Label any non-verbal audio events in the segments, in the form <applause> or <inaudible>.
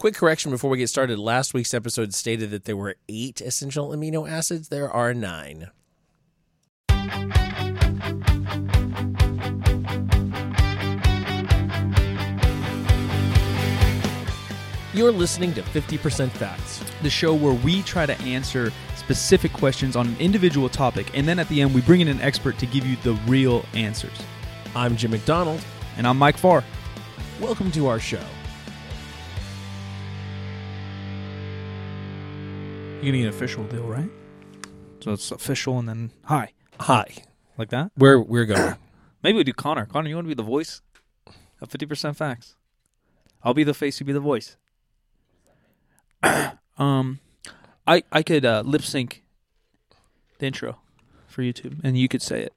Quick correction before we get started. Last week's episode stated that there were eight essential amino acids. There are nine. You're listening to 50% Facts. the show where we try to answer specific questions on an individual topic, and then at the end, we bring in an expert to give you the real answers. I'm Jim McDonald. And I'm Mike Farr. Welcome to our show. You're getting an official deal, right? So it's official and then hi. Hi. Like that? Where we're going. <coughs> Maybe we do Connor. Connor, you want to be the voice of 50% Facts? I'll be the face, you be the voice. <coughs> um, I I could uh, lip sync the intro for YouTube, and you could say it.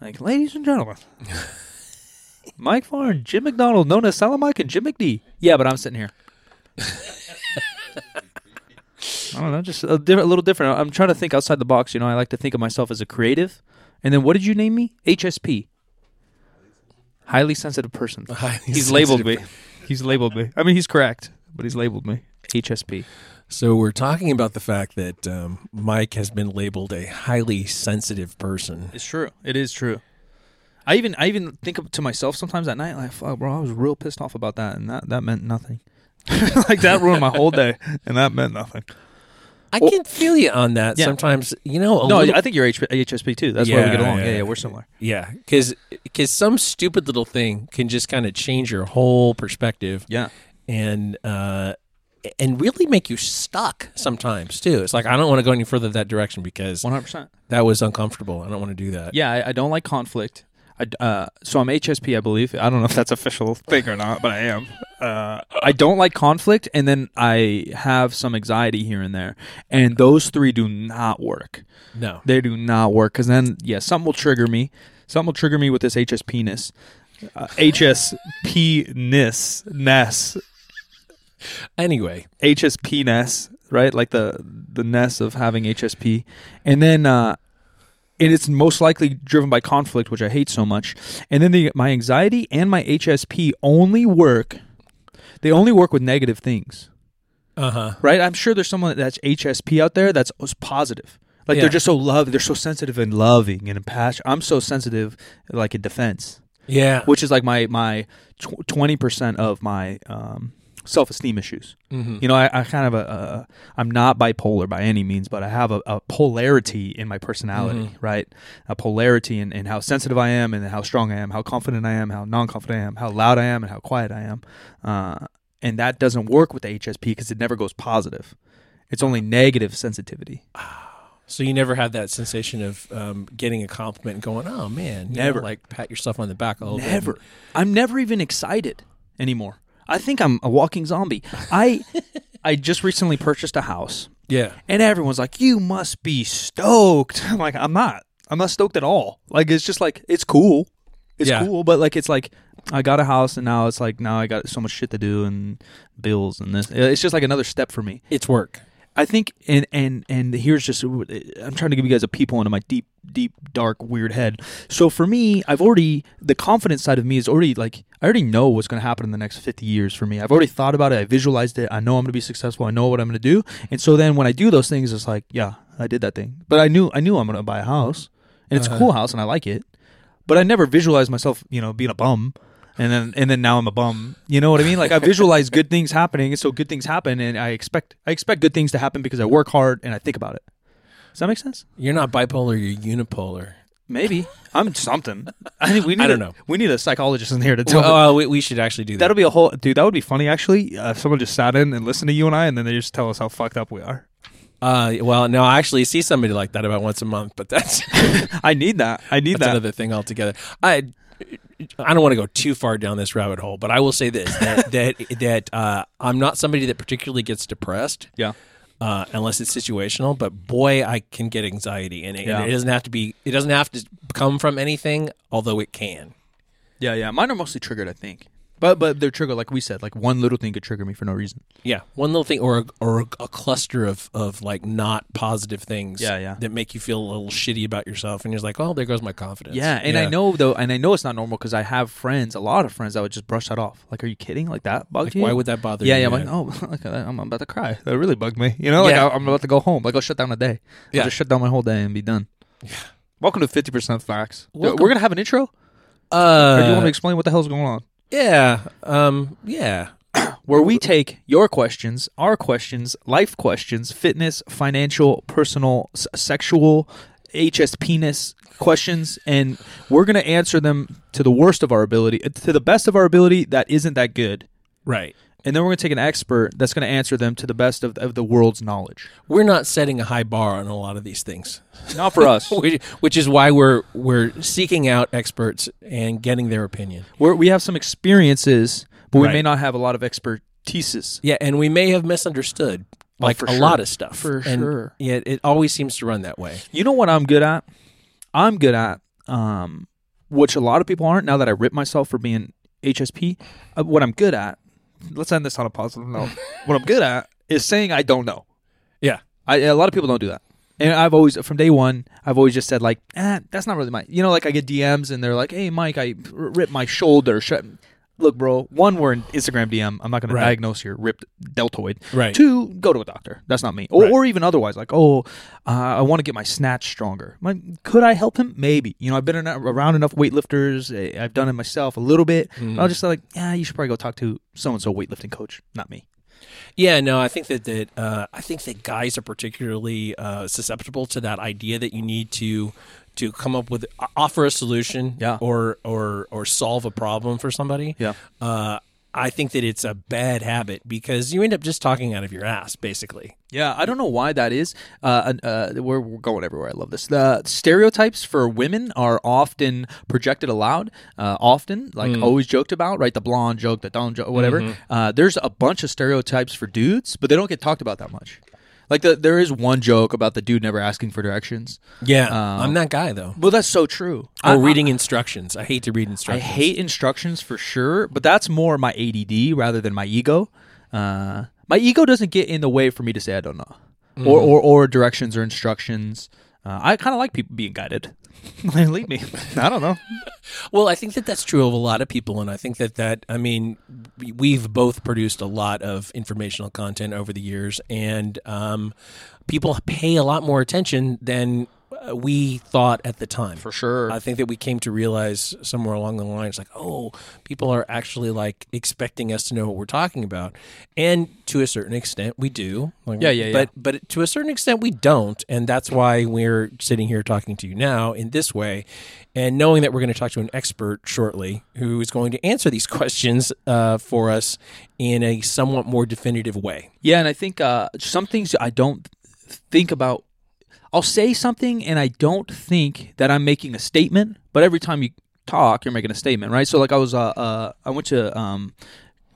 Like, ladies and gentlemen, <laughs> Mike Farr and Jim McDonald, known as Salamike and Jim McD. Yeah, but I'm sitting here. <laughs> I don't know, just a, di- a little different. I'm trying to think outside the box. You know, I like to think of myself as a creative. And then what did you name me? HSP. Highly sensitive person. <laughs> Highly He's labeled me. He's labeled me. I mean, he's correct, but he's labeled me HSP. So we're talking about the fact that um, Mike has been labeled a highly sensitive person. It's true. It is true. I even I even think to myself sometimes at night, like, fuck, bro, I was real pissed off about that, and that that meant nothing. <laughs> like that ruined my whole day, and that meant nothing. I can feel you on that Yeah. sometimes. You know, a no, little, I think you're H- HSP too. That's why we Yeah, get along. yeah, Yeah, yeah, yeah. we're similar. yeah, because because some stupid little thing can just kind of change your whole perspective Yeah, and uh, and really make you stuck sometimes too. It's like I don't want to go any further that direction because one hundred percent. that was uncomfortable. I don't want to do that. Yeah, I, I don't like conflict. I, d- uh, so I'm HSP, I believe. I don't know if that's official thing or not, but I am. Uh, I don't like conflict, and then I have some anxiety here and there, and those three do not work. No. They do not work because then, yeah, something will trigger me. Something will trigger me with this HSP ness, uh, HSP ness, ness, Anyway, HSP ness, right? Like the the ness of having HSP, and then uh, and it's most likely driven by conflict, which I hate so much. And then the my anxiety and my HSP only work. They only work with negative things, uh huh. right? I'm sure there's someone that's HSP out there that's positive. Like Yeah. they're just so love, they're so sensitive and loving and impassioned. I'm so sensitive, like in defense, Yeah. which is like my my twenty percent of my um, self esteem issues. Mhm. You know, I, I kind of a, uh, I'm not bipolar by any means, but I have a, a polarity in my personality, Mhm. right? A polarity in, in how sensitive I am and how strong I am, how confident I am, how non-confident I am, how loud I am, and how quiet I am. Uh, and that doesn't work with the HSP because it never goes positive. It's only negative sensitivity. So you never had that sensation of um, getting a compliment and going, "Oh man," you know, Never. like pat yourself on the back a little bit. Never. I'm never even excited anymore. I think I'm a walking zombie. I I just recently purchased a house. Yeah. And everyone's like, "You must be stoked." <laughs> I'm like, "I'm not. I'm not stoked at all." Like it's just like it's cool. It's Yeah. cool, but like it's like I got a house and now it's like now I got so much shit to do and bills and this. It's just like another step for me. It's work. I think and and and here's just I'm trying to give you guys a peephole into my deep deep dark weird head. So for me, I've already the confidence side of me is already like I already know what's going to happen in the next 50 years for me. I've already thought about it. I visualized it. I know I'm going to be successful. I know what I'm going to do. And so then when I do those things, it's like, yeah, I did that thing. But I knew I knew I'm going to buy a house, and it's a Uh-huh. cool house, and I like it. But I never visualized myself, you know, being a bum. And then, and then now I'm a bum. You know what I mean? Like I visualize good things happening, and so good things happen, and I expect I expect good things to happen because I work hard and I think about it. Does that make sense? You're not bipolar. You're unipolar. Maybe I'm something. <laughs> I think we need. I don't a- know. We need a psychologist in here to tell. Well, uh, we, we should actually do that. That'll be a whole dude. That would be funny actually. Uh, if someone just sat in and listened to you and I, and then they just tell us how fucked up we are. Uh, well, no, I actually see somebody like that about once a month, but that's <laughs> I need that. I need <laughs> that's that. another thing altogether. I I don't want to go too far down this rabbit hole, but I will say this that <laughs> that that uh, I'm not somebody that particularly gets depressed. Yeah. Uh, unless it's situational, but boy, I can get anxiety, and it, Yeah. and it doesn't have to be. It doesn't have to come from anything, although it can. Yeah, yeah. Mine are mostly triggered. I think. But but they're trigger like we said, like one little thing could trigger me for no reason. Yeah, one little thing, or a, or a, a cluster of of like not positive things. Yeah, yeah. that make you feel a little shitty about yourself, and you're like, oh, there goes my confidence. Yeah, and I know though, and I know it's not normal because I have friends, a lot of friends that would just brush that off. Like, are you kidding? Like that bugged Like, you? why would that bother yeah, you? yeah. I'm like, oh, <laughs> like, I'm about to cry. That really bugged me. You know, like Yeah. I, I'm about to go home. Like, I'll shut down a day. Yeah. I'll just shut down my whole day and be done. Yeah. Welcome to Fifty Percent Facts. Welcome. We're gonna have an intro. Uh, or do you want to explain what the hell's going on? Yeah, um, yeah. Where we take your questions, our questions, life questions, fitness, financial, personal, s- sexual, HS penis questions, and we're gonna answer them to the worst of our ability, to the best of our ability. That isn't that good. Right. And then we're going to take an expert that's going to answer them to the best of, of the world's knowledge. We're not setting a high bar on a lot of these things, Not for us. <laughs> which, is why we're we're seeking out experts and getting their opinion. we're, we have some experiences, but we Right. may not have a lot of expertises. Yeah, and we may have misunderstood like for a sure. lot of stuff. For and sure. Yeah, it always seems to run that way. You know what I'm good at? I'm good at, um, which a lot of people aren't now that I rip myself for being HSP. Uh, what I'm good at, let's end this on a positive note. what I'm good at is saying I don't know. Yeah. I, a lot of people don't do that. And I've always, from day one, I've always just said like, eh, that's not really my, you know, like I get DMs and they're like, hey, Mike, I r- ripped my shoulder. Shut. Look, bro. One, we're in Instagram DM. I'm not going Right. to diagnose your ripped deltoid. Right. Two, go to a doctor. That's not me. Or, Right. or even otherwise, like, oh, uh, I want to get my snatch stronger. I'm could I help him? Maybe. You know, I've been around enough weightlifters. I've done it myself a little bit. Mm-hmm. I'll just like, yeah, you should probably go talk to so and so weightlifting coach, not me. Yeah, no, I think that that uh, I think that guys are particularly uh, susceptible to that idea that you need to to come up with offer a solution, Yeah. or or or solve a problem for somebody. Yeah. Uh, I think that it's a bad habit because you end up just talking out of your ass, basically. Yeah, I don't know why that is. Uh, uh, we're, we're going everywhere. I love this. The stereotypes for women are often projected aloud. Uh, often, like always joked about, right? The blonde joke, the dumb joke, whatever. Uh, there's a bunch of stereotypes for dudes, but they don't get talked about that much. Like the, there is one joke about the dude never asking for directions. Yeah, Um, I'm that guy though. Well, that's so true. Or I- reading instructions. I hate to read instructions. I hate instructions for sure, but that's more my ADD rather than my ego. Uh, my ego doesn't get in the way for me to say I don't know, or, or or directions or instructions. Uh, I kind of like people being guided. <laughs> Lead me. I don't know. <laughs> Well, I think that that's true of a lot of people, and I think that that I mean, we- we've both produced a lot of informational content over the years, and um, people pay a lot more attention than we thought at the time. For sure. I think that we came to realize somewhere along the lines, like, oh, people are actually like expecting us to know what we're talking about, and to a certain extent, we do. Like, Yeah, yeah, yeah. But but to a certain extent, we don't, and that's why we're sitting here talking to you now in this way, and knowing that we're going to talk to an expert shortly who is going to answer these <laughs> questions uh, for us in a somewhat more definitive way. Yeah, and I think uh, some things I don't think about. I'll say something and I don't think that I'm making a statement, but every time you talk, you're making a statement, right? So like I was, uh, uh I went to um,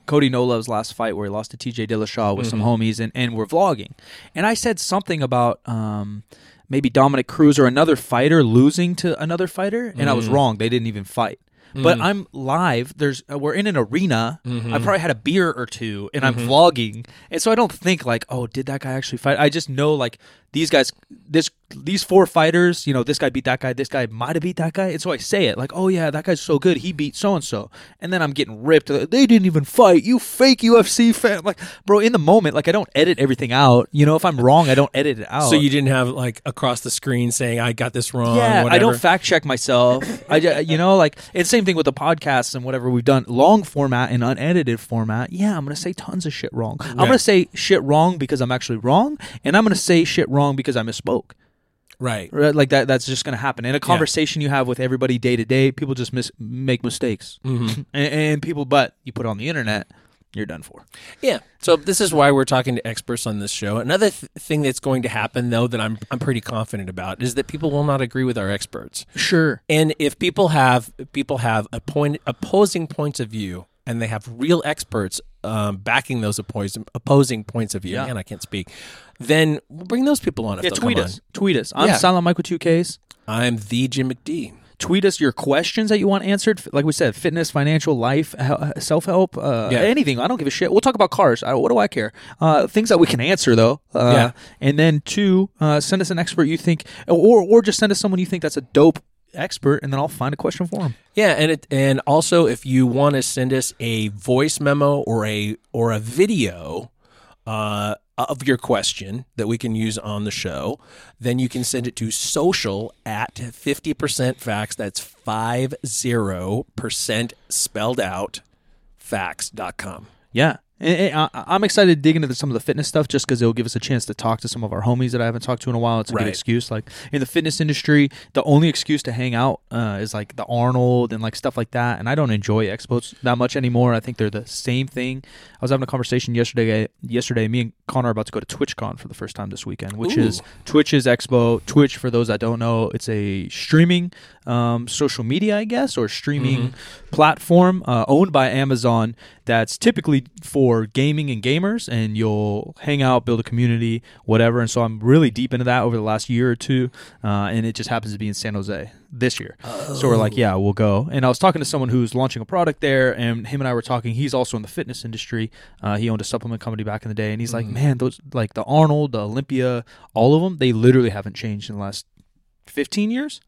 Cody No Love's last fight where he lost to TJ Dillashaw with some homies, and and we're vlogging, and I said something about um. Maybe Dominick Cruz or another fighter losing to another fighter, and I was wrong. They didn't even fight. But I'm live. There's uh, we're in an arena. I probably had a beer or two, and I'm vlogging, and so I don't think like, oh, did that guy actually fight? I just know like these guys, this these four fighters. You know, this guy beat that guy. This guy might have beat that guy, and so I say it like, oh yeah, that guy's so good. He beat so and so, and then I'm getting ripped. They didn't even fight. You fake UFC fan. Like, bro, in the moment, like I don't edit everything out. You know, if I'm wrong, I don't edit it out. So you didn't have like across the screen saying I got this wrong. Yeah, I don't fact check myself. I you know like it's the same thing with the podcasts and whatever we've done long format and unedited format. Yeah, I'm gonna say tons of shit wrong. I'm gonna say shit wrong because I'm actually wrong, and I'm gonna say shit wrong because I misspoke. right. Right? Like that. That's just gonna happen in a conversation you have with everybody day to day. People just mis- make mistakes, Mm-hmm. <laughs> and, and people. But you put it on the internet, you're done for. Yeah. So this is why we're talking to experts on this show. Another th- thing that's going to happen, though, that I'm I'm pretty confident about is that people will not agree with our experts. Sure. And if people have people have a point opposing points of view, and they have real experts um, backing those opposing opposing points of view, Yeah. and I can't speak, then we'll bring those people on. If Yeah. Tweet us. on. Tweet us. I'm Yeah. Silent Mike with two Ks. I'm the Jim McD. tweet us your questions that you want answered. Like we said, fitness, financial, life, self help, uh, Yeah. anything. I don't give a shit. We'll talk about cars. I, what do I care? Uh, things that we can answer though. Uh, Yeah. And then two, uh, send us an expert you think, or or just send us someone you think that's a dope expert, and then I'll find a question for him. Yeah, and it and also if you want to send us a voice memo or a or a video uh, of your question that we can use on the show, then you can send it to social at fifty percent facts. That's five zero percent spelled out facts.com. Yeah. And, and I, I'm excited to dig into some of the fitness stuff just because it'll give us a chance to talk to some of our homies that I haven't talked to in a while. It's a Right. good excuse. Like in the fitness industry, the only excuse to hang out uh, is like the Arnold and like stuff like that. And I don't enjoy expos that much anymore. I think they're the same thing. I was having a conversation yesterday. Yesterday, me and Connor are about to go to TwitchCon for the first time this weekend, which is Twitch's expo. Twitch, for those that don't know, it's a streaming um, social media, I guess, or streaming platform uh, owned by Amazon that's typically for gaming and gamers, and you'll hang out, build a community, whatever. And so I'm really deep into that over the last year or two, uh, and it just happens to be in San Jose this year. So we're like, yeah, we'll go. And I was talking to someone who's launching a product there, and him and I were talking. He's also in the fitness industry. Uh, he owned a supplement company back in the day, and he's like, man, those like the Arnold, the Olympia, all of them, they literally haven't changed in the last 15 years.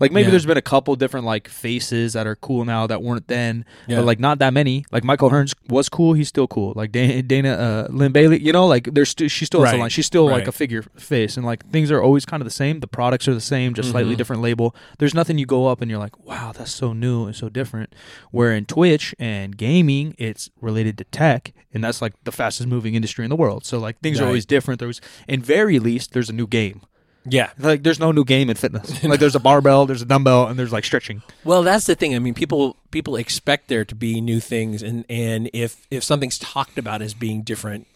Like maybe Yeah. there's been a couple different like faces that are cool now that weren't then, Yeah. but like not that many. Like Michael Hearns was cool, he's still cool. Like Dana, Dana uh, Linn Bailey, you know, like there's st- she still has a line. She's still like a figure face, and like things are always kind of the same. The products are the same, just slightly Mhm. different label. There's nothing you go up and you're like, wow, that's so new and so different. Where in Twitch and gaming, it's related to tech, and that's like the fastest moving industry in the world. So like things are always different. There's, in very least, there's a new game. Yeah. Like there's no new game in fitness. <laughs> like there's a barbell, there's a dumbbell, and there's like stretching. Well, that's the thing. I mean, people people expect there to be new things, and and if if something's talked about as being different,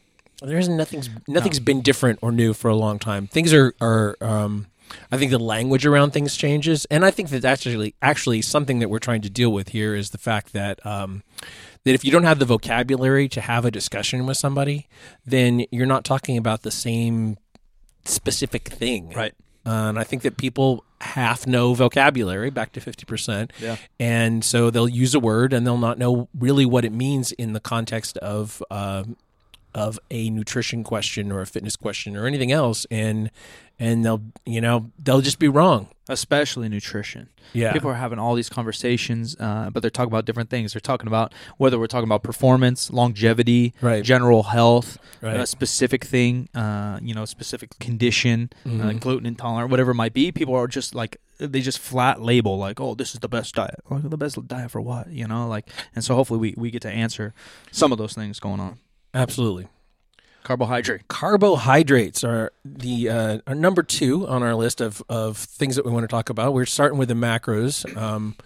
there isn't nothing's nothing's been different or new for a long time. Things are are. Um, I think the language around things changes, and I think that that's actually actually something that we're trying to deal with here is the fact that um, that if you don't have the vocabulary to have a discussion with somebody, then you're not talking about the same specific thing, Right. Uh, and I think that people half know vocabulary, back to 50%. Yeah. And so they'll use a word and they'll not know really what it means in the context of, um of a nutrition question or a fitness question or anything else. And, and they'll, you know, they'll just be wrong. Especially nutrition. Yeah. People are having all these conversations, uh, but they're talking about different things. They're talking about whether we're talking about performance, longevity, Right. general health, Right. a specific thing, uh, you know, specific condition, uh, Mhm. gluten intolerant, whatever it might be. People are just like they just flat label like, oh, this is the best diet. Like, the best diet for what? You know, like, and so hopefully we we get to answer some of those things going on. Absolutely. Carbohydrate. Carbohydrates are the uh, are number two on our list of, of things that we want to talk about. We're starting with the macros. Um,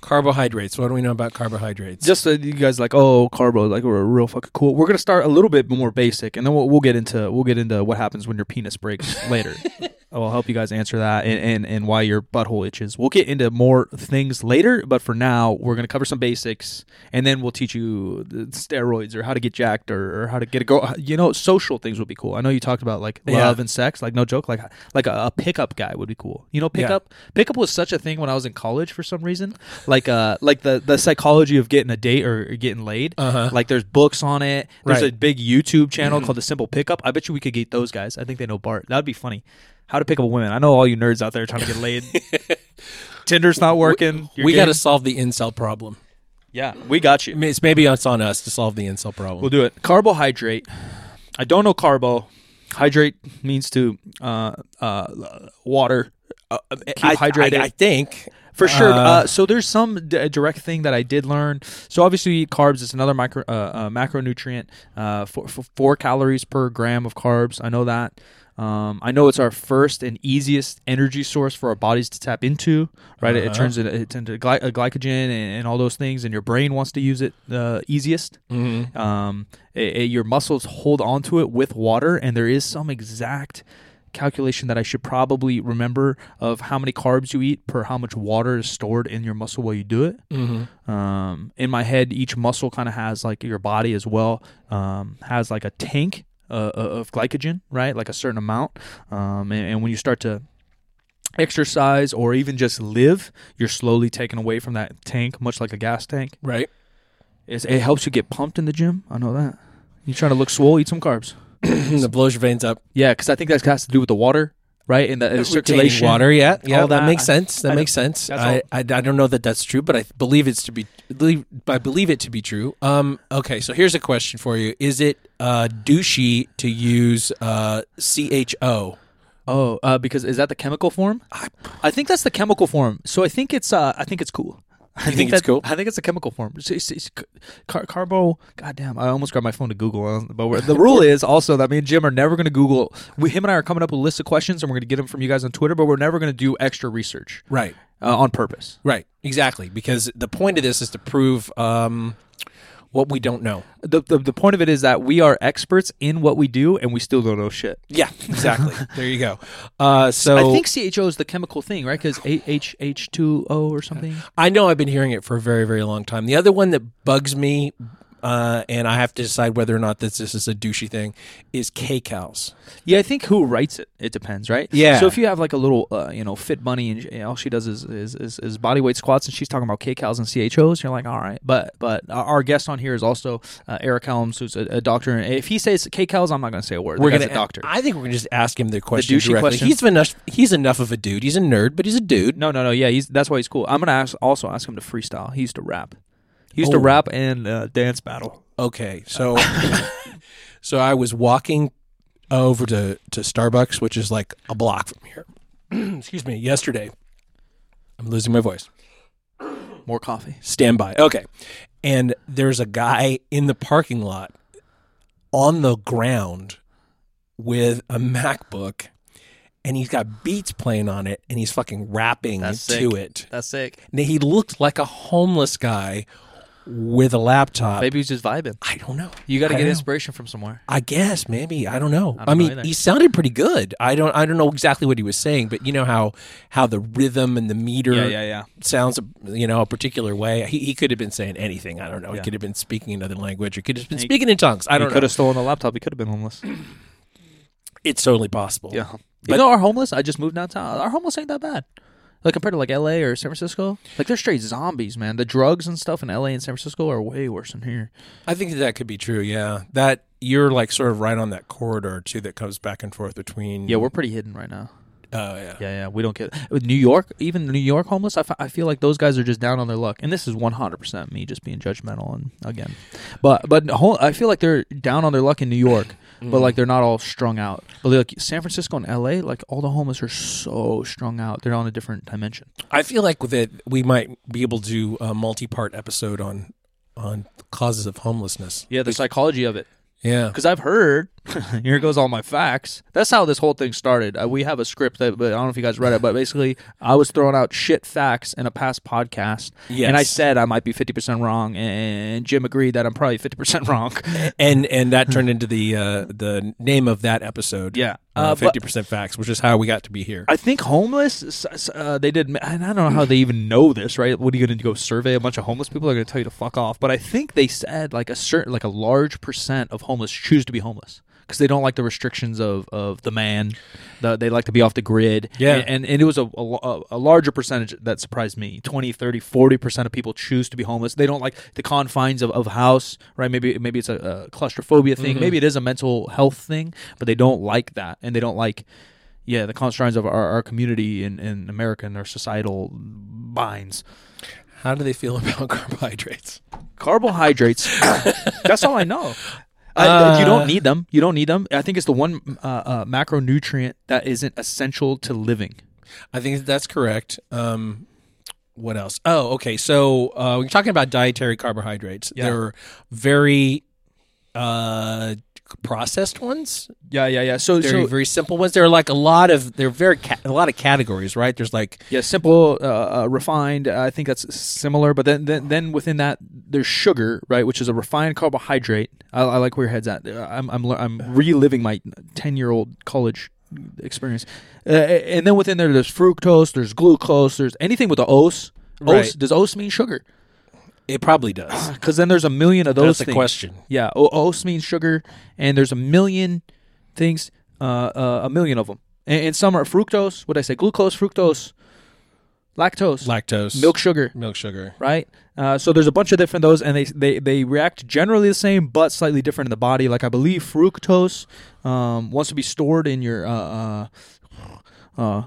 carbohydrates. What do we know about carbohydrates? Just so you guys like, oh, carbo, like we're real fucking cool. We're gonna start a little bit more basic, and then we'll, we'll get into we'll get into what happens when your penis breaks later. <laughs> I'll help you guys answer that and, and and why your butthole itches. We'll get into more things later, but for now, we're gonna cover some basics, and then we'll teach you the steroids or how to get jacked or, or how to get a girl. You know, social things would be cool. I know you talked about like Yeah. love and sex, like no joke, like like a, a pickup guy would be cool. You know, pickup pickup was such a thing when I was in college for some reason. Like uh like the the psychology of getting a date or getting laid. Uh-huh. Like there's books on it. There's Right. a big YouTube channel called The Simple Pickup. I bet you we could get those guys. I think they know Bart. That'd be funny. How to pick up a woman. I know all you nerds out there trying to get laid. <laughs> Tinder's not working. You're we got to solve the incel problem. Yeah, we got you. It's maybe it's on us to solve the incel problem. We'll do it. Carbohydrate. I don't know carbo. Hydrate means to uh, uh, water. Uh, keep I, hydrated. I, I think For sure. Uh, Uh, so there's some d- direct thing that I did learn. So obviously carbs is another micro uh, uh, macronutrient. Uh, for, for four calories per gram of carbs. I know that. Um, I know it's our first and easiest energy source for our bodies to tap into. Right, it, it Uh-huh. turns it, it into gly- uh, glycogen and, and all those things, and your brain wants to use it uh, easiest. Mhm. Um, it- your muscles hold onto it with water, and there is some exact calculation that I should probably remember of how many carbs you eat per how much water is stored in your muscle while you do it. Mhm. Um, in my head, each muscle kind of has like your body as well um, has like a tank uh, of glycogen, right? Like a certain amount. Um, and, and when you start to exercise or even just live, you're slowly taken away from that tank, much like a gas tank. Right. It's, it helps you get pumped in the gym. I know that. You trying to look swole? Eat some carbs. <coughs> that blows your veins up. Yeah, because I think that has to do with the water, right? And the, in the circulation. water. Yeah, yeah, that, that. makes sense. That I makes sense. I. I, I don't know that that's true, but I believe it's to be. Believe, I believe it to be true. Um. Okay. So here's a question for you: Is it uh, douchey to use uh, CHO? Oh, uh, because is that the chemical form? I, think that's the chemical form. So I think it's uh, I think it's cool. I You think it's that- cool? I think it's a chemical form. It's, it's, it's car- carbo. God damn! I almost grabbed my phone to Google. But the rule is also that me and Jim are never going to Google. We, him and I are coming up with a list of questions, and we're going to get them from you guys on Twitter. But we're never going to do extra research Right. uh, on purpose. Right. Exactly. Because the point of this is to prove um, what we don't know. The, the the point of it is that we are experts in what we do, and we still don't know shit. Yeah. Exactly. <laughs> there you go. Uh, so I think CHO is the chemical thing, right? Because H two O or something. I know I've been hearing it for a very, very long time. The other one that bugs me, uh, and I have to decide whether or not this, this is a douchey thing, is kcals. Yeah, I think who writes it. It depends, right? Yeah. So if you have like a little, uh, you know, fit bunny and she- all she does is is, is is body weight squats and she's talking about kcals and chos, you're like, all right. But but our- guest on here is also uh, Eric Helms, who's a, a doctor. And if he says kcals, I'm not going to say a word. We're gonna a doctor. I think we're gonna just ask him the question douchey directly. question? He's enough. He's enough of a dude. He's a nerd, but he's a dude. no, no, no. Yeah, he's that's why he's cool. I'm going to ask also ask him to freestyle. He used to rap. He used to Oh. rap and uh, dance battle. Okay, so so I was walking over to to Starbucks, which is like a block from here. <clears throat> Excuse me. Yesterday, I'm losing my voice. More coffee. Stand by. Okay. And there's a guy in the parking lot on the ground with a MacBook and he's got beats playing on it and he's fucking rapping That's to sick. it. That's sick. Now, he looked like a homeless guy with a laptop. Maybe he's just vibing. I don't know. You got to get know. inspiration from somewhere. I guess maybe I don't know. I I, don't know mean, either. he sounded pretty good. I don't. I don't know exactly what he was saying, but you know how how the rhythm and the meter yeah. sounds, you know, a particular way. He, he could have been saying anything. I don't know. He could have been speaking another language. He could have been He- speaking in tongues. I don't know. He could have stolen the laptop. He could have been homeless. It's totally possible. Yeah. But- you know, our homeless, I just moved downtown. Our homeless ain't that bad. Like compared to like LA or San Francisco, like they're straight zombies, man. The drugs and stuff in LA and San Francisco are way worse than here. I think that, could be true. Yeah, that you're like sort of right on that corridor too that comes back and forth between. Yeah, we're pretty hidden right now. Oh yeah. Yeah, yeah, we don't get with New York. Even New York homeless, I, f- I feel like those guys are just down on their luck. And this is one hundred percent me just being judgmental and again, but but I feel like they're down on their luck in New York, Mm. but like they're not all strung out. But like San Francisco and L.A., like all the homeless are so strung out. They're on a different dimension. I feel like with it, we might be able to do a multi-part episode on on causes of homelessness. Yeah, the psychology of it. Yeah. Because I've heard, <laughs> here goes all my facts. That's how this whole thing started. Uh, we have a script that, but I don't know if you guys read it, but basically, I was throwing out shit facts in a past podcast, Yes. and I said I might be fifty percent wrong, and Jim agreed that I'm probably fifty percent <laughs> wrong. and and that turned into the uh, the name of that episode. Yeah. Uh, fifty percent facts, which is how we got to be here. I think homeless. Uh, they did, and I don't know how they even know this, right? What are you going to go survey a bunch of homeless people? They're going to tell you to fuck off. But I think they said like a certain, like a large percent of homeless choose to be homeless because they don't like the restrictions of of the man. The, they like to be off the grid. Yeah. and and, and it was a, a a larger percentage that surprised me. 20, 30, 40 percent of people choose to be homeless. They don't like the confines of, of house, right? Maybe maybe it's a, a claustrophobia thing. Mm-hmm. Maybe it is a mental health thing, but they don't like that, and they don't like yeah, the confines of our, our community in, in America and our societal binds. How do they feel <laughs> about carbohydrates? Carbohydrates. <laughs> that's all I know. I- Uh, you don't need them. You don't need them. I think it's the one uh, uh, macronutrient that isn't essential to living. I think that's correct. Um, what else? Oh, okay. So uh, we're talking about dietary carbohydrates. Yeah. They're very uh, processed ones. Yeah, yeah, yeah. So, They're so very simple ones. There are like a lot of they're very ca- a lot of categories, right? There's like yeah, simple, uh, uh, refined. I think that's similar. But then, then, then within that, there's sugar, right, which is a refined carbohydrate. I, I like where your head's at. Uh, I'm, I'm, I'm reliving my ten year old college experience. Uh, and then within there, there's fructose, there's glucose, there's anything with the os. Os Right. does os mean sugar? It probably does. Because then there's a million of those. That's the question. Yeah, o- os means sugar, and there's a million things, uh, uh, a million of them. and, and some are fructose. What did I say? Glucose, fructose, lactose, Lactose, milk sugar. milk sugar. right? Uh, so there's a bunch of different those, and they, they they react generally the same, but slightly different in the body. Like I believe fructose um, wants to be stored in your uh, uh, uh,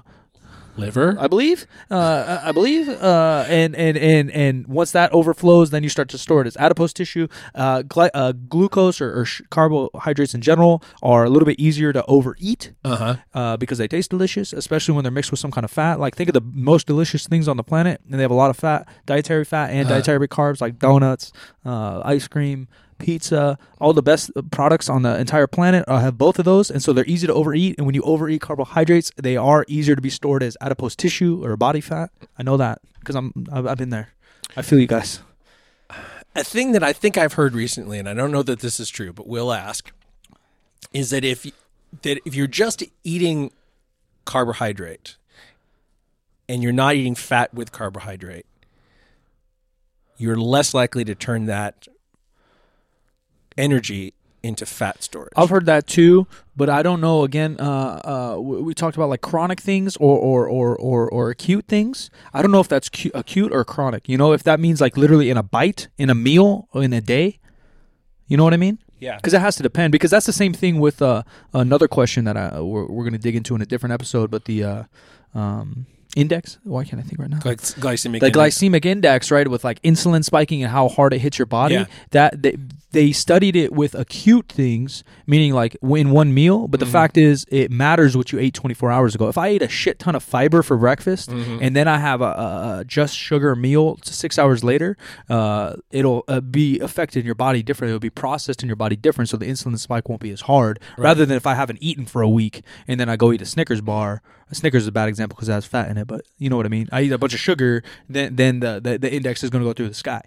Liver. I believe, uh, I believe, uh, and and and and once that overflows, then you start to store it as adipose tissue. Uh, gly- uh, glucose or, or sh- carbohydrates in general are a little bit easier to overeat Uh huh. uh, because they taste delicious, especially when they're mixed with some kind of fat. Like think of the most delicious things on the planet, and they have a lot of fat, dietary fat, and Uh. dietary carbs like donuts, uh, ice cream, pizza. All the best products on the entire planet uh, have both of those, and so they're easy to overeat. And when you overeat carbohydrates, they are easier to be stored as adipose tissue or body fat. I know that because I'm I've, I've been there. I feel you guys. A thing that I think I've heard recently, and I don't know that this is true, but we'll ask, is that if that if you're just eating carbohydrate and you're not eating fat with carbohydrate, you're less likely to turn that energy into fat storage. I've heard that too, but I don't know. Again, uh, uh, we, we talked about like chronic things or or, or, or or acute things. I don't know if that's cu- acute or chronic. You know, if that means like literally in a bite, in a meal, or in a day. You know what I mean? yeah. Because it has to depend. Because that's the same thing with uh, another question that I, we're, we're going to dig into in a different episode. But the uh, um, index. Why can't I think right now? Glyc- glycemic the index. glycemic index, right, with like insulin spiking and how hard it hits your body. Yeah. That they, they studied it with acute things, meaning like in one meal. But the Mm-hmm. fact is, it matters what you ate 24 hours ago. If I ate a shit ton of fiber for breakfast Mm-hmm. and then I have a, a, a just sugar meal six hours later, uh, it'll uh, be affected in your body different. It'll be processed in your body different, so the insulin spike won't be as hard. Rather than if I haven't eaten for a week and then I go eat a Snickers bar. A Snickers is a bad example because it has fat in it, but you know what I mean. I eat a bunch of sugar, then then the the, the index is going to go through the sky.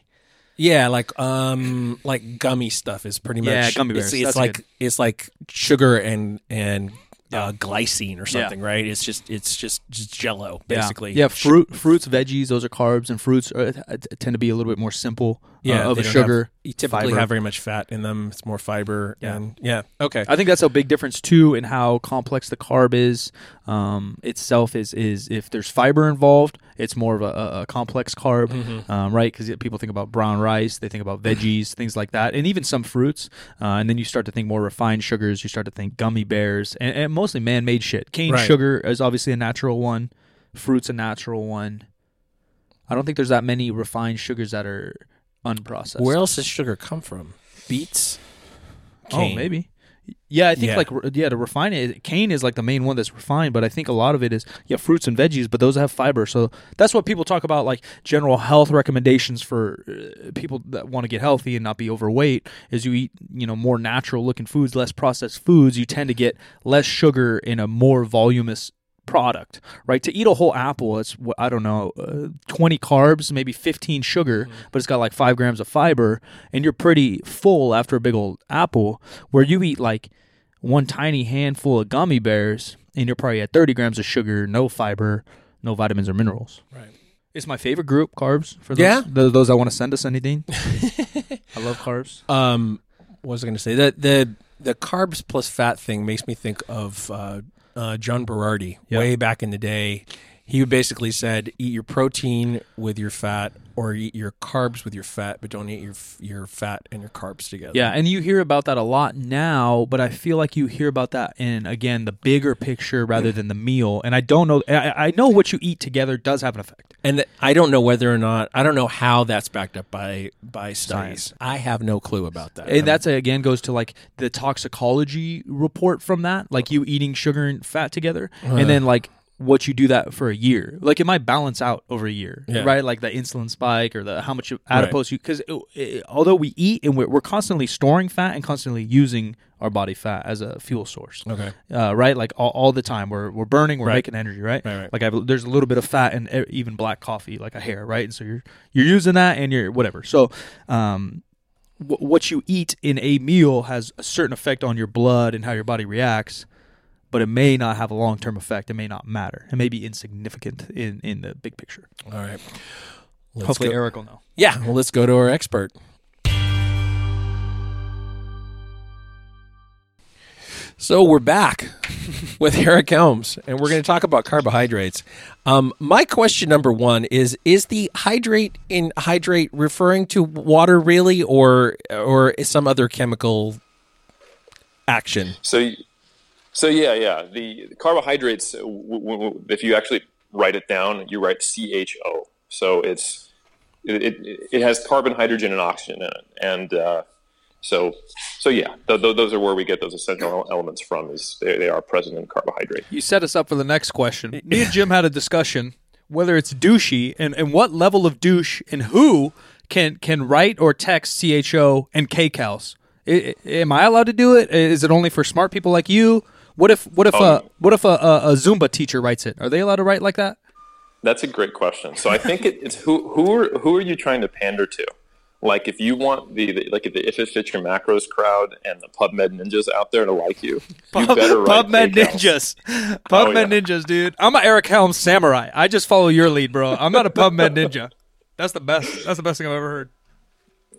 Yeah, like um, like gummy stuff is pretty much Yeah, gummy It's, bears. it's That's like good. it's like sugar and and uh, glycine or something, right? It's just it's just just Jello basically. Yeah, yeah fruit, fruits, veggies, those are carbs, and fruits are, uh, tend to be a little bit more simple. Yeah, uh, of they a don't sugar. have- you typically fiber. have very much fat in them. It's more fiber. Yeah. and yeah. Okay. I think that's a big difference too in how complex the carb is um, itself. Is is if there's fiber involved, it's more of a, a, complex carb, Mm-hmm. um, right? Because people think about brown rice, they think about veggies, things like that, and even some fruits. Uh, and then you start to think more refined sugars. You start to think gummy bears, and, and mostly man-made shit. Cane Right. sugar is obviously a natural one. Fruits a natural one. I don't think there's that many refined sugars that are unprocessed. Where else does sugar come from? Beets. Oh, maybe. Yeah, I think Yeah. like yeah, to refine it, cane is like the main one that's refined, but I think a lot of it is yeah, fruits and veggies, but those have fiber. So that's what people talk about like general health recommendations for uh, people that want to get healthy and not be overweight is you eat, you know, more natural looking foods, less processed foods, you tend to get less sugar in a more voluminous product, right? To eat a whole apple, it's I don't know, uh, twenty carbs, maybe fifteen sugar, but it's got like five grams of fiber, and you're pretty full after a big old apple. Where you eat like one tiny handful of gummy bears, and you're probably at thirty grams of sugar, no fiber, no vitamins or minerals. Right. It's my favorite group, carbs. For those, Yeah? those, those that want to send us anything. <laughs> I love carbs. Um, what was I going to say? The the the carbs plus fat thing makes me think of uh, uh, John Berardi Yeah. way back in the day. He basically said, "Eat your protein with your fat, or eat your carbs with your fat, but don't eat your your fat and your carbs together." Yeah, and you hear about that a lot now, but I feel like you hear about that in again the bigger picture rather mm. than the meal. And I don't know. I, I know what you eat together does have an effect. and th- I don't know whether or not I don't know how that's backed up by by studies. Science. I have no clue about that. And that's again goes to like the toxicology report from that, like you eating sugar and fat together, uh-huh. and then like what you do that for a year. Like it might balance out over a year, Yeah. right? Like the insulin spike or the how much adipose you because although we eat and we're, we're constantly storing fat and constantly using our body fat as a fuel source. okay. uh, right? Like all, all the time, we're we're burning, we're Right. making energy, right? Right, right. Like I've, there's a little bit of fat in even black coffee, like a hair, right? And so you're you're using that, and you're whatever. So, um, wh- what you eat in a meal has a certain effect on your blood and how your body reacts, but it may not have a long term effect. It may not matter. It may be insignificant in in the big picture. All right. Let's Hopefully, go- Eric will know. Yeah. Well, let's go to our expert. So we're back <laughs> with Eric Helms, and we're going to talk about carbohydrates. Um, my question number one is: Is the hydrate in hydrate referring to water really, or or some other chemical action? So, so yeah, yeah. The, carbohydrates, w- w- if you actually write it down, you write CHO. So it's it, it, it has carbon, hydrogen, and oxygen in it, and uh, so so yeah, th- th- those are where we get those essential elements from. Is they, they are present in carbohydrate. You set us up for the next question. Me and Jim had a discussion whether it's douchey and, and what level of douche and who can can write or text CHO and kcals. I- am I allowed to do it? Is it only for smart people like you? What if what if uh, Um, what if a, a, a Zumba teacher writes it? Are they allowed to write like that? That's a great question. So I think it, it's who who are who are you trying to pander to? Like if you want the, the like if, the, if it fits your macros crowd and the PubMed ninjas out there to like you, you better write PubMed KCALs. Ninjas. Oh, PubMed yeah. Ninjas, dude. I'm an Eric Helms samurai. I just follow your lead, bro. I'm not a PubMed Ninja. That's the best. That's the best thing I've ever heard.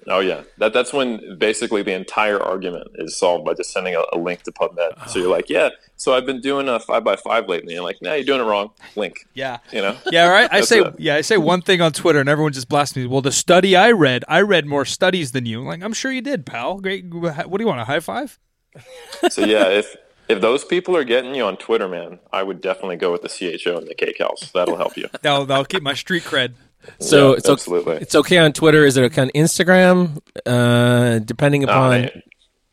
Oh yeah, that that's when basically the entire argument is solved by just sending a, a link to PubMed. So you're like, yeah, so I've been doing a five by five lately. And like, nah, you're doing it wrong. Link. <laughs> Yeah. You know. Yeah, right. I say it. yeah, I say one thing on Twitter and everyone just blasts me. Well, the study I read, I read more studies than you. Like, I'm sure you did, pal. Great. What do you want? A high five? <laughs> So yeah, if if those people are getting you on Twitter, man, I would definitely go with the CHO and the KCALs. That'll help you. <laughs> That'll that'll keep my street cred. So Yeah, it's okay, it's okay on Twitter. Is it okay on Instagram? Uh, depending No, upon man.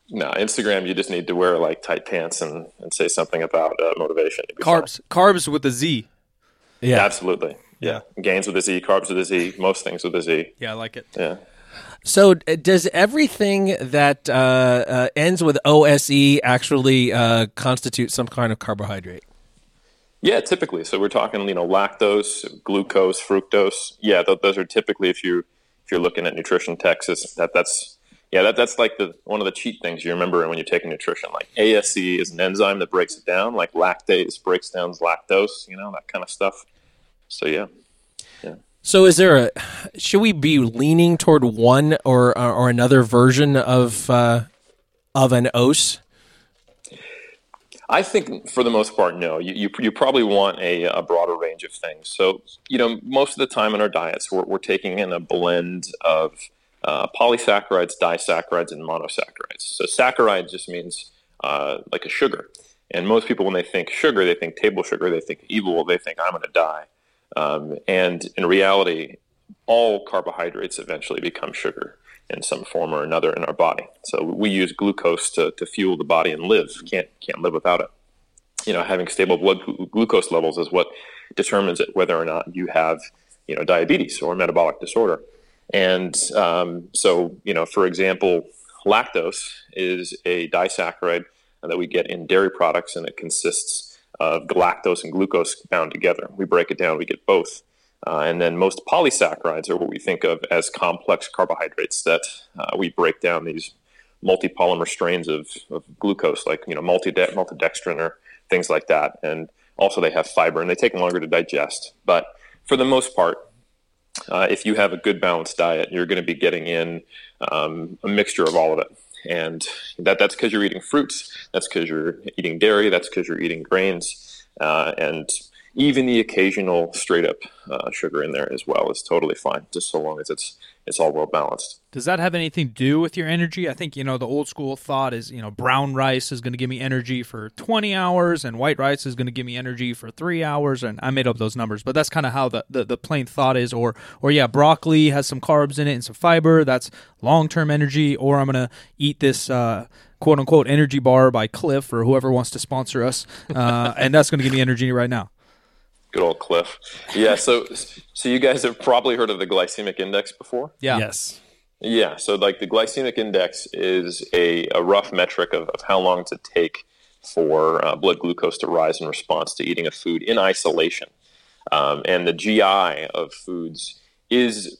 no, Instagram, you just need to wear like tight pants and, and say something about uh, motivation. You'll fine. Carbs, carbs with a Z. yeah. Absolutely. Yeah. Gains with a Z, carbs with a Z, most things with a Z. Yeah, I like it. Yeah. So, uh, does everything that uh, uh, ends with OSE actually uh, constitute some kind of carbohydrate? Yeah, typically. So we're talking, you know, lactose, glucose, fructose. Yeah, th- those are typically if you if you're looking at nutrition texts, that that's yeah, that that's like the one of the cheat things you remember when you're taking nutrition. Like ASE is an enzyme that breaks it down, like lactase breaks down lactose, you know, that kind of stuff. So yeah. Yeah. So, is there a should we be leaning toward one or or, another version of uh, of an OS? I think for the most part, no. You, you, you probably want a, a broader range of things. So, you know, most of the time in our diets, we're, we're taking in a blend of uh, polysaccharides, disaccharides, and monosaccharides. So, saccharide just means uh, like a sugar. And most people, when they think sugar, they think table sugar, they think evil, they think I'm going to die. Um, and in reality, all carbohydrates eventually become sugar in some form or another in our body. So we use glucose to, to fuel the body and live. Can't can't live without it. You know, having stable blood glu- glucose levels is what determines it whether or not you have you know diabetes or metabolic disorder. And um, so you know, for example, lactose is a disaccharide that we get in dairy products, and it consists of galactose and glucose bound together. We break it down, we get both. Uh, and then most polysaccharides are what we think of as complex carbohydrates that uh, we break down these multipolymer strains of, of glucose, like you know multide- maltodextrin or things like that. And also they have fiber and they take longer to digest. But for the most part, uh, if you have a good balanced diet, you're going to be getting in um, a mixture of all of it. And that, that's because you're eating fruits, that's because you're eating dairy, that's because you're eating grains, uh, and even the occasional straight up uh, sugar in there as well is totally fine, just so long as it's it's all well balanced. Does that have anything to do with your energy? I think you know the old school thought is you know brown rice is going to give me energy for 20 hours and white rice is going to give me energy for three hours and I made up those numbers, but that's kind of how the, the the plain thought is. Or or yeah, broccoli has some carbs in it and some fiber. That's long term energy. Or I'm going to eat this. Uh, "Quote unquote energy bar by Clif or whoever wants to sponsor us, uh, and that's going to give me energy right now. Good old Clif. Yeah. So so you guys have probably heard of the glycemic index before. Yeah, Yes. Yeah, so like the glycemic index is a, a rough metric of, of how long does it take for uh, blood glucose to rise in response to eating a food in isolation. Um, and the GI of foods is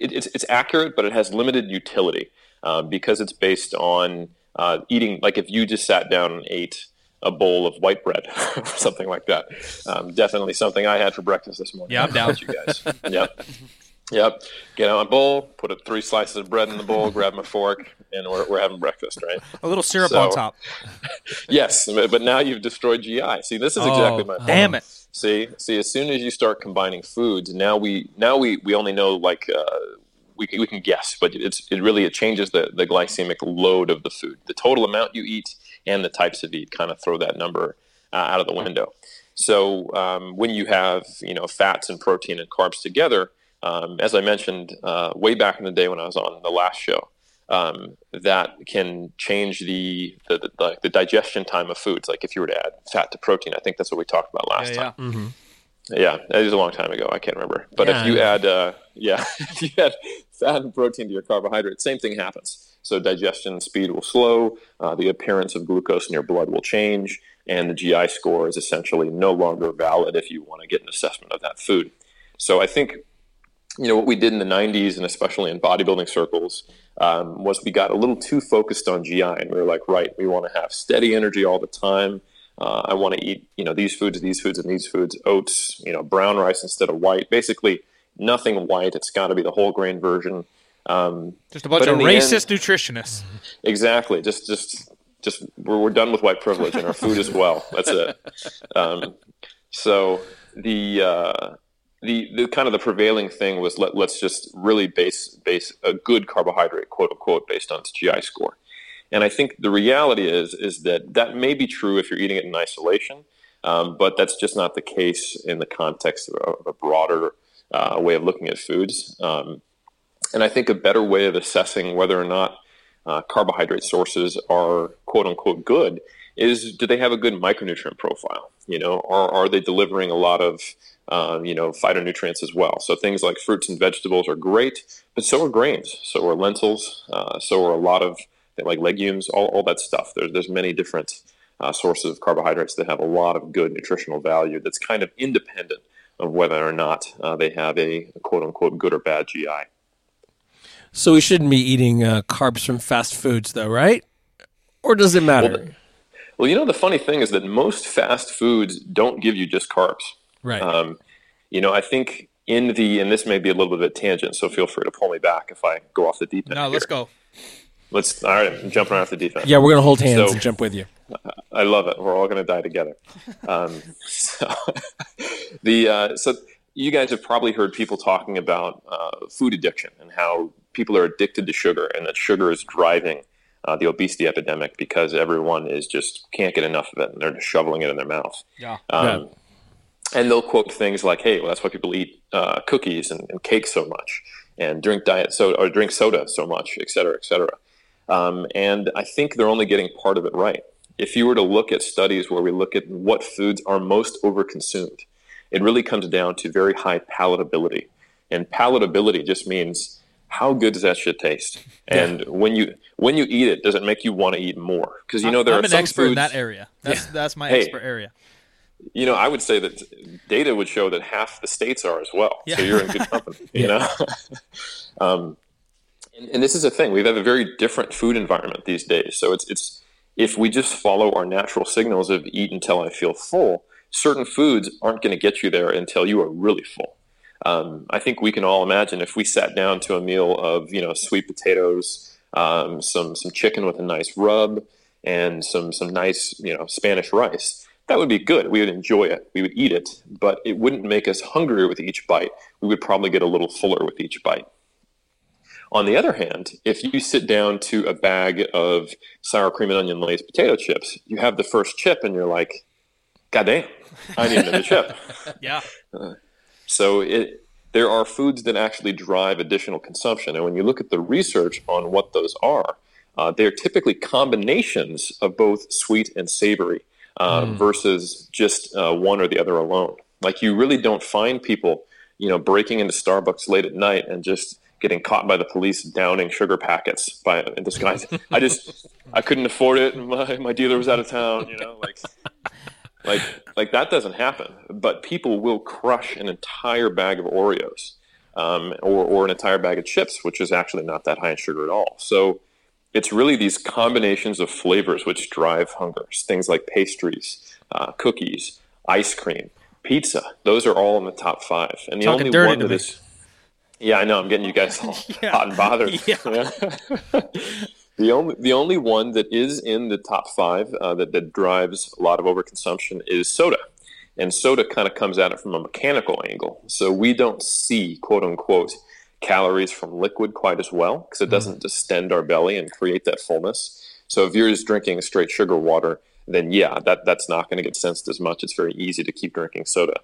it, it's, it's accurate, but it has limited utility uh, because it's based on uh, eating. Like if you just sat down and ate a bowl of white bread <laughs> or something like that. Um, definitely something I had for breakfast this morning. Yeah, I'm down. You guys. <laughs> yeah. Yep. Get out a bowl, put a, three slices of bread in the bowl, grab my fork, and we're, we're having breakfast, right? A little syrup So- on top. <laughs> Yes, but now you've destroyed GI. See, this is exactly Oh, my point. damn it. See, see, as soon as you start combining foods, now we now we, we only know like uh, we can, we can guess, but it's it really it changes the the glycemic load of the food, the total amount you eat, and the types of eat kind of throw that number uh, out of the window. So um, when you have you know fats and protein and carbs together, um, as I mentioned uh, way back in the day when I was on the last show, um, that can change the the, the the digestion time of foods. Like if you were to add fat to protein, I think that's what we talked about last Yeah, time. yeah. Yeah, was a long time ago. I can't remember. But Yeah, if you add, uh, yeah, <laughs> if you add fat and protein to your carbohydrate, same thing happens. So digestion speed will slow, uh, the appearance of glucose in your blood will change, and the GI score is essentially no longer valid if you want to get an assessment of that food. So I think, you know, what we did in the 90s and especially in bodybuilding circles um, was we got a little too focused on GI, and we were like, right, we want to have steady energy all the time. Uh, I want to eat, you know, these foods, these foods, and these foods. Oats, you know, brown rice instead of white. Basically, nothing white. It's got to be the whole grain version. Um, Just a bunch of the end- racist nutritionists. <laughs> exactly. Just, just, just. We're, we're done with white privilege and our food as well. That's it. Um, so the uh, the the kind of the prevailing thing was let, let's just really base base a good carbohydrate, quote unquote, based on its GI score. And I think the reality is is that that may be true if you're eating it in isolation, um, but that's just not the case in the context of a, of a broader uh, way of looking at foods. Um, and I think a better way of assessing whether or not uh, carbohydrate sources are quote unquote good is do they have a good micronutrient profile? You know, are, are they delivering a lot of uh, you know phytonutrients as well? So things like fruits and vegetables are great, but so are grains, so are lentils, uh, so are a lot of like legumes, all, all that stuff. There's there's many different uh, sources of carbohydrates that have a lot of good nutritional value. That's kind of independent of whether or not uh, they have a quote unquote good or bad GI. So we shouldn't be eating uh, carbs from fast foods, though, right? Or does it matter? Well, you know, the funny thing is that most fast foods don't give you just carbs. right. Um, you know, I think in the, and this may be a little bit of a tangent, so feel free to pull me back if I go off the deep end. No, let's go. Let's, all right, I'm jumping right off the deep end. yeah, we're gonna hold hands so- and jump with you. I love it. We're all going to die together. Um, so, <laughs> the uh, so you guys have probably heard people talking about uh, food addiction and how people are addicted to sugar, and that sugar is driving uh, the obesity epidemic because everyone is just can't get enough of it, and they're just shoveling it in their mouth. Yeah. Um, And they'll quote things like, "Hey, well, that's why people eat uh, cookies and, and cake so much, and drink diet soda or drink soda so much, et cetera, et cetera." Um, and I think they're only getting part of it right. If you were to look at studies where we look at what foods are most overconsumed, it really comes down to very high palatability. And palatability just means how good does that shit taste? And when you when you eat it, does it make you want to eat more? Because you know there I'm are an some expert in that area. That's that's my Hey. expert area. you know, I would say that data would show that half the states are as well. Yeah. So you're in good company. <laughs> You know, <laughs> um, and, and this is a thing. We have a very different food environment these days. So it's it's if we just follow our natural signals of eat until I feel full, certain foods aren't going to get you there until you are really full. Um, I think we can all imagine if we sat down to a meal of you know sweet potatoes, um, some some chicken with a nice rub, and some some nice you know Spanish rice. That would be good. We would enjoy it. We would eat it, but it wouldn't make us hungrier with each bite. We would probably get a little fuller with each bite. On the other hand, if you sit down to a bag of sour cream and onion laced potato chips, you have the first chip and you're like, God damn, I need another chip. <laughs> Yeah. So it, there are foods that actually drive additional consumption. And when you look at the research on what those are, uh, they're typically combinations of both sweet and savory uh, versus just uh, one or the other alone. Like you really don't find people, you know, breaking into Starbucks late at night and just getting caught by the police downing sugar packets by in disguise. I just I couldn't afford it. and My my dealer was out of town. You know, like like like that doesn't happen. But people will crush an entire bag of Oreos um, or or an entire bag of chips, which is actually not that high in sugar at all. So it's really these combinations of flavors which drive hunger. Things like pastries, uh, cookies, ice cream, pizza. Those are all in the top five. And the Talking only one that is Yeah, I know. I'm getting you guys <laughs> all Yeah. hot and bothered. <laughs> Yeah. <laughs> the only the only one that is in the top five uh, that that drives a lot of overconsumption is soda, and soda kind of comes at it from a mechanical angle. So we don't see quote unquote calories from liquid quite as well because it doesn't distend our belly and create that fullness. So if you're just drinking straight sugar water, then yeah, that that's not going to get sensed as much. It's very easy to keep drinking soda.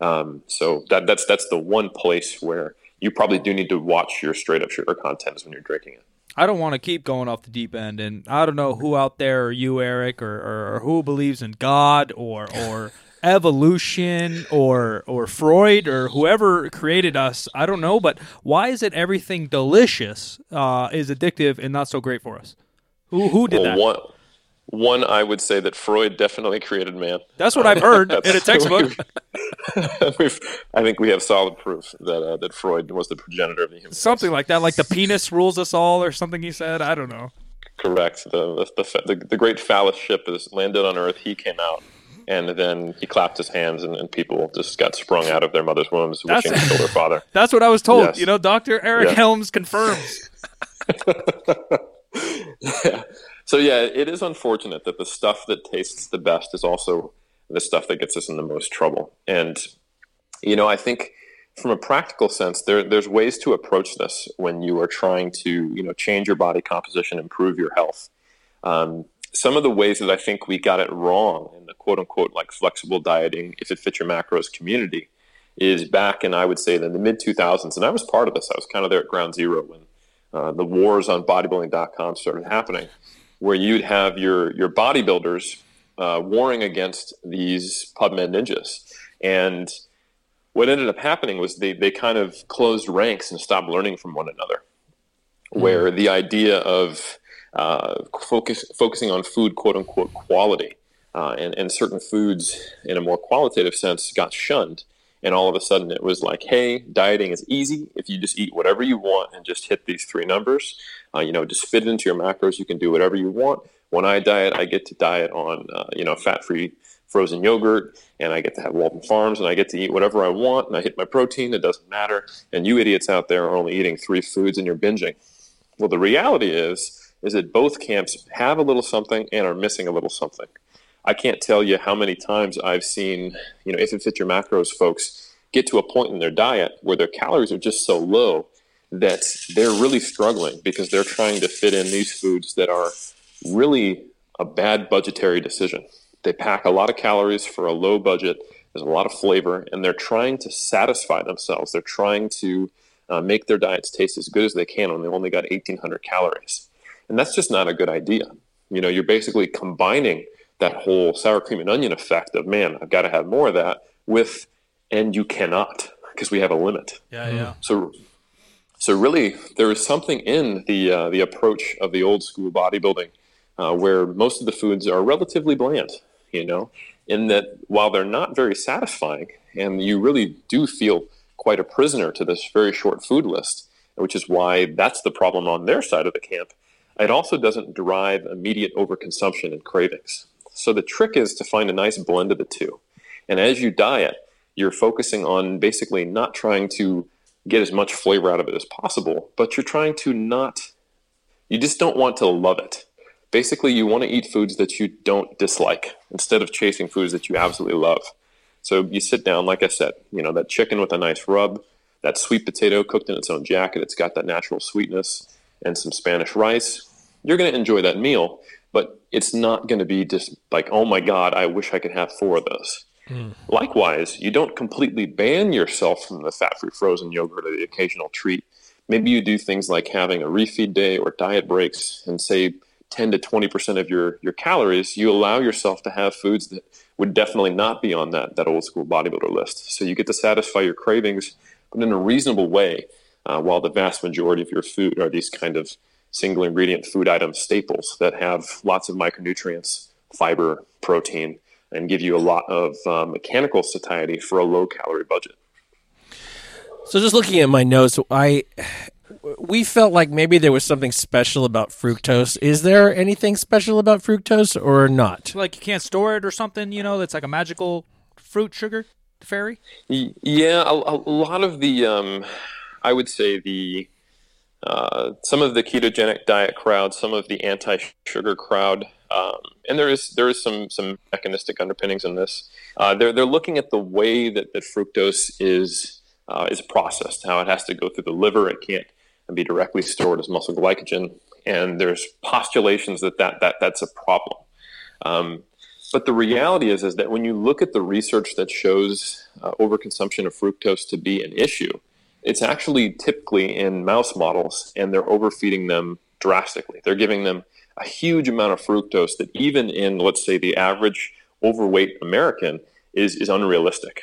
Um, so that that's that's the one place where you probably do need to watch your straight up sugar content is when you're drinking it. I don't want to keep going off the deep end, and I don't know who out there, or you, Eric, or, or, or who believes in God, or or <laughs> evolution, or or Freud, or whoever created us. I don't know, but why is it everything delicious uh, is addictive and not so great for us? Who who did that? One one I would say that Freud definitely created man. That's what I've heard <laughs> in a textbook. <laughs> We've, I think we have solid proof that uh, that Freud was the progenitor of the human. Something like that, like the penis rules us all, or something he said. I don't know. Correct. The the, the the the great phallus ship is landed on Earth. He came out, and then he clapped his hands, and, and people just got sprung out of their mother's wombs, That's- wishing to kill their father. <laughs> That's what I was told. Yes. You know, Doctor Eric Yeah. Helms confirms. yeah. So yeah, it is unfortunate that the stuff that tastes the best is also the stuff that gets us in the most trouble. And you know, I think from a practical sense, there there's ways to approach this when you are trying to you know change your body composition, improve your health. Um, some of the ways that I think we got it wrong in the quote unquote like flexible dieting, if it fits your macros community, is back in I would say in the mid 2000s, and I was part of this. I was kind of there at ground zero when uh, the wars on bodybuilding.com started happening, where you'd have your your bodybuilders uh, warring against these PubMed ninjas, and what ended up happening was they they kind of closed ranks and stopped learning from one another, where the idea of uh, focus focusing on food quote unquote quality uh, and and certain foods in a more qualitative sense got shunned and all of a sudden it was like hey dieting is easy. If you just eat whatever you want and just hit these three numbers uh, you know just fit it into your macros. You can do whatever you want. When i diet i get to diet on uh, you know fat free frozen yogurt and i get to have Walden Farms and i get to eat whatever i want and i hit my protein. It doesn't matter. And you idiots out there are only eating three foods and you're binging. Well the reality is is that both camps have a little something and are missing a little something I can't tell you how many times I've seen, you know, if it fits your macros folks get to a point in their diet where their calories are just so low that they're really struggling because they're trying to fit in these foods that are really a bad budgetary decision. They pack a lot of calories for a low budget. There's a lot of flavor, and they're trying to satisfy themselves. They're trying to uh, make their diets taste as good as they can when they only got 1,800 calories, and that's just not a good idea. You know, you're basically combining that whole sour cream and onion effect of man, I've got to have more of that with, and you cannot because we have a limit. Yeah, yeah. So, so really, there is something in the uh, the approach of the old school bodybuilding uh, where most of the foods are relatively bland. You know, in that while they're not very satisfying, and you really do feel quite a prisoner to this very short food list, which is why that's the problem on their side of the camp. It also doesn't drive immediate overconsumption and cravings. So the trick is to find a nice blend of the two. And as you diet, you're focusing on basically not trying to get as much flavor out of it as possible, but you're trying to not, you just don't want to love it. Basically, you want to eat foods that you don't dislike instead of chasing foods that you absolutely love. So you sit down, like I said, you know, that chicken with a nice rub, that sweet potato cooked in its own jacket, it's got that natural sweetness, and some Spanish rice. You're going to enjoy that meal, but it's not going to be just like, oh my God, I wish I could have four of those. Likewise, you don't completely ban yourself from the fat free frozen yogurt or the occasional treat. Maybe you do things like having a refeed day or diet breaks and say 10 to 20% of your, your calories, you allow yourself to have foods that would definitely not be on that, that old school bodybuilder list. So you get to satisfy your cravings, but in a reasonable way, uh, while the vast majority of your food are these kind of single ingredient food item staples that have lots of micronutrients, fiber, protein, and give you a lot of uh, mechanical satiety for a low calorie budget. So just looking at my notes, I we felt like maybe there was something special about fructose. Is there anything special about fructose or not? Like you can't store it or something, you know, that's like a magical fruit sugar fairy. Yeah, a, a lot of the um, I would say the uh, some of the ketogenic diet crowd, some of the anti-sugar crowd, um, and there is there is some some mechanistic underpinnings in this. Uh, they're they're looking at the way that, that fructose is uh, is processed, how it has to go through the liver. It can't be directly stored as muscle glycogen, and there's postulations that, that, that that's a problem. Um, but the reality is is that when you look at the research that shows uh, overconsumption of fructose to be an issue, it's actually typically in mouse models, and they're overfeeding them drastically. They're giving them a huge amount of fructose that even in let's say the average overweight American is is unrealistic.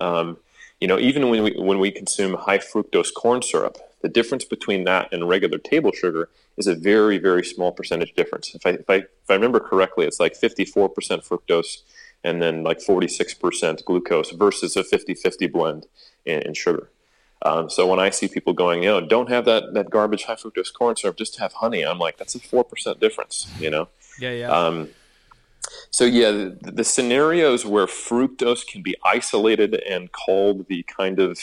Um, you know, even when we when we consume high fructose corn syrup, the difference between that and regular table sugar is a very very small percentage difference. If I if I, if I remember correctly, it's like 54% fructose and then like 46% glucose versus a 50-50 blend in, in sugar. Um, so when I see people going, you know, don't have that that garbage high fructose corn syrup, just have honey. I'm like, that's a four percent difference, you know. Yeah, yeah. Um, so yeah, the, the, scenarios where fructose can be isolated and called the kind of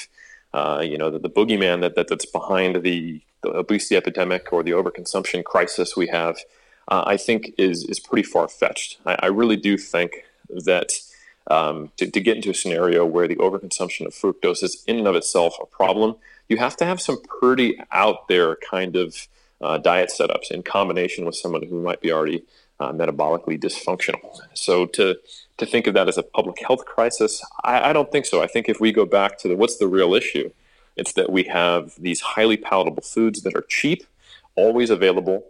uh, you know the, the boogeyman that, that that's behind the, the, obesity epidemic or the overconsumption crisis we have, uh, I think is is pretty far fetched. I, I, really do think that. Um, to, to get into a scenario where the overconsumption of fructose is in and of itself a problem, you have to have some pretty out there kind of uh, diet setups in combination with someone who might be already uh, metabolically dysfunctional. So to to think of that as a public health crisis, I, I, don't think so. I think if we go back to the what's the real issue, it's that we have these highly palatable foods that are cheap, always available,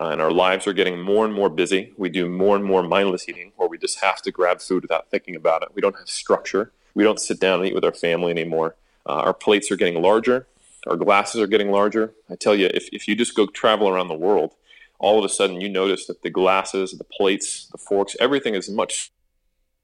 uh, and our lives are getting more and more busy. We do more and more mindless eating, we just have to grab food without thinking about it. We don't have structure. We don't sit down and eat with our family anymore. Uh, our plates are getting larger. Our glasses are getting larger. I tell you, if, if you just go travel around the world, all of a sudden you notice that the glasses, the plates, the forks, everything is much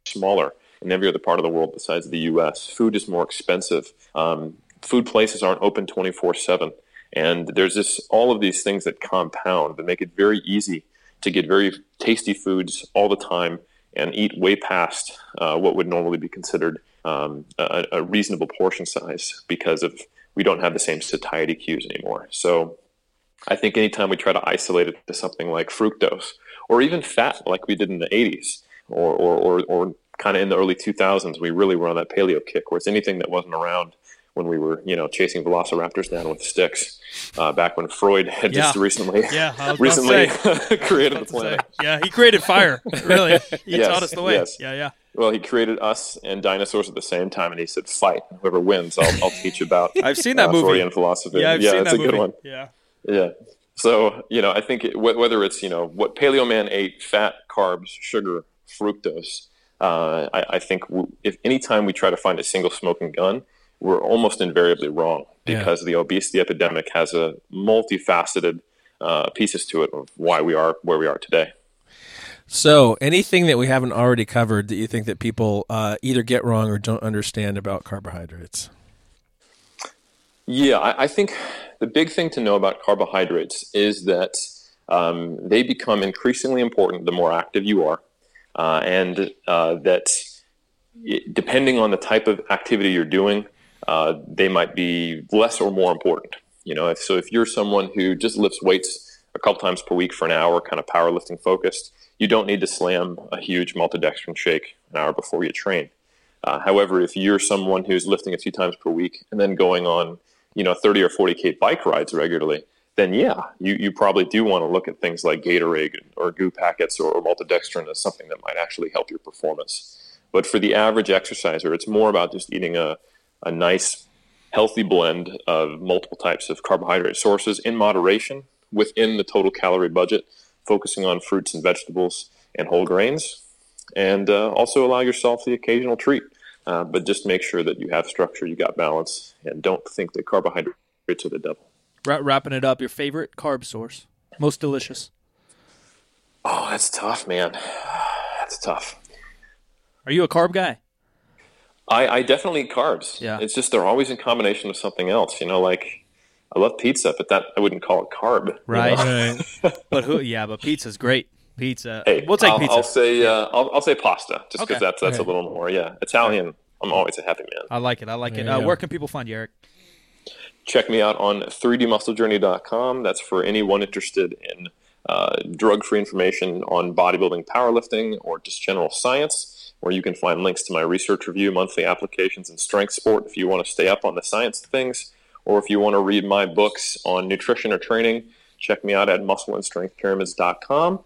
smaller in every other part of the world besides the U.S. Food is more expensive. Um, food places aren't open 24 7. And there's this all of these things that compound that make it very easy to get very tasty foods all the time and eat way past uh, what would normally be considered um, a, a, reasonable portion size because of we don't have the same satiety cues anymore. So I think anytime we try to isolate it to something like fructose or even fat, like we did in the 80s or, or, or, or kind of in the early 2000s, we really were on that paleo kick where it's anything that wasn't around when we were, you know, chasing velociraptors down with sticks. Uh, back when Freud had yeah. just recently, yeah, <laughs> recently <laughs> created the planet. Yeah, he created fire. Really, <laughs> he yes, taught us the way. Yes. Yeah, yeah. Well, he created us and dinosaurs at the same time, and he said, "Fight! Whoever wins, I'll, I'll teach you about." I've seen that uh, movie. Freudian philosophy. Yeah, I've yeah, seen it's that a good one. Yeah. Yeah. So, you know, I think it, whether it's, you know, what Paleo Man ate, fat, carbs, sugar, fructose, uh, I, I, think if anytime we try to find a single smoking gun, we're almost invariably wrong because yeah. the obesity epidemic has a multifaceted uh, pieces to it of why we are where we are today. So, anything that we haven't already covered that you think that people uh, either get wrong or don't understand about carbohydrates? Yeah, I, I, think the big thing to know about carbohydrates is that um, they become increasingly important the more active you are, uh, and uh, that depending on the type of activity you're doing, uh, they might be less or more important. You know, if, so if you're someone who just lifts weights a couple times per week for an hour, kind of powerlifting focused, you don't need to slam a huge maltodextrin shake an hour before you train. Uh, however, if you're someone who's lifting a few times per week and then going on you know 30 or 40k bike rides regularly then yeah you, you probably do want to look at things like gatorade or goo packets or, or maltodextrin as something that might actually help your performance but for the average exerciser it's more about just eating a, a nice healthy blend of multiple types of carbohydrate sources in moderation within the total calorie budget focusing on fruits and vegetables and whole grains and uh, also allow yourself the occasional treat uh, but just make sure that you have structure, you got balance, and don't think that carbohydrates are the devil. wrapping it up, your favorite carb source, most delicious. Oh, that's tough, man. <sighs> That's tough. Are you a carb guy? I, I definitely eat carbs. Yeah. It's just they're always in combination with something else. You know, like I love pizza, but that I wouldn't call it carb. Right. Right. <laughs> but who? Yeah, but pizza's great. Pizza. Hey, we'll take I'll, pizza. I'll say uh, I'll, I'll say pasta, just because Okay. that's that's Okay. a little more. Yeah, Italian. I'm always a happy man. I like it. I like it. Uh, where can people find you, Eric? check me out on 3dmusclejourney.com. That's for anyone interested in uh, drug free information on bodybuilding, powerlifting, or just general science, where you can find links to my research review, monthly applications, and strength sport if you want to stay up on the science of things, or if you want to read my books on nutrition or training, check me out at muscleandstrengthpyramids.com.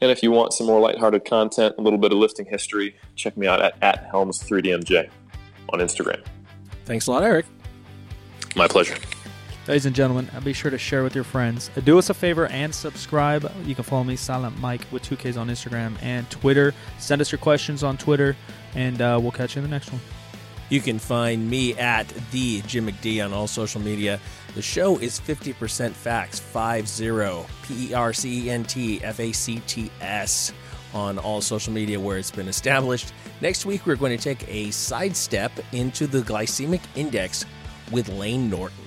And if you want some more lighthearted content, a little bit of lifting history, check me out at, at Helms3DMJ on Instagram. Thanks a lot, Eric. My pleasure. Ladies and gentlemen, be sure to share with your friends. Uh, do us a favor and subscribe. You can follow me, Silent Mikke, with 2Ks on Instagram and Twitter. Send us your questions on Twitter, and uh, we'll catch you in the next one. You can find me at the Jim McD on all social media. The show is 50% facts, 50 P E R C E N T F A C T S on all social media where it's been established. Next week, we're going to take a sidestep into the glycemic index with Layne Norton.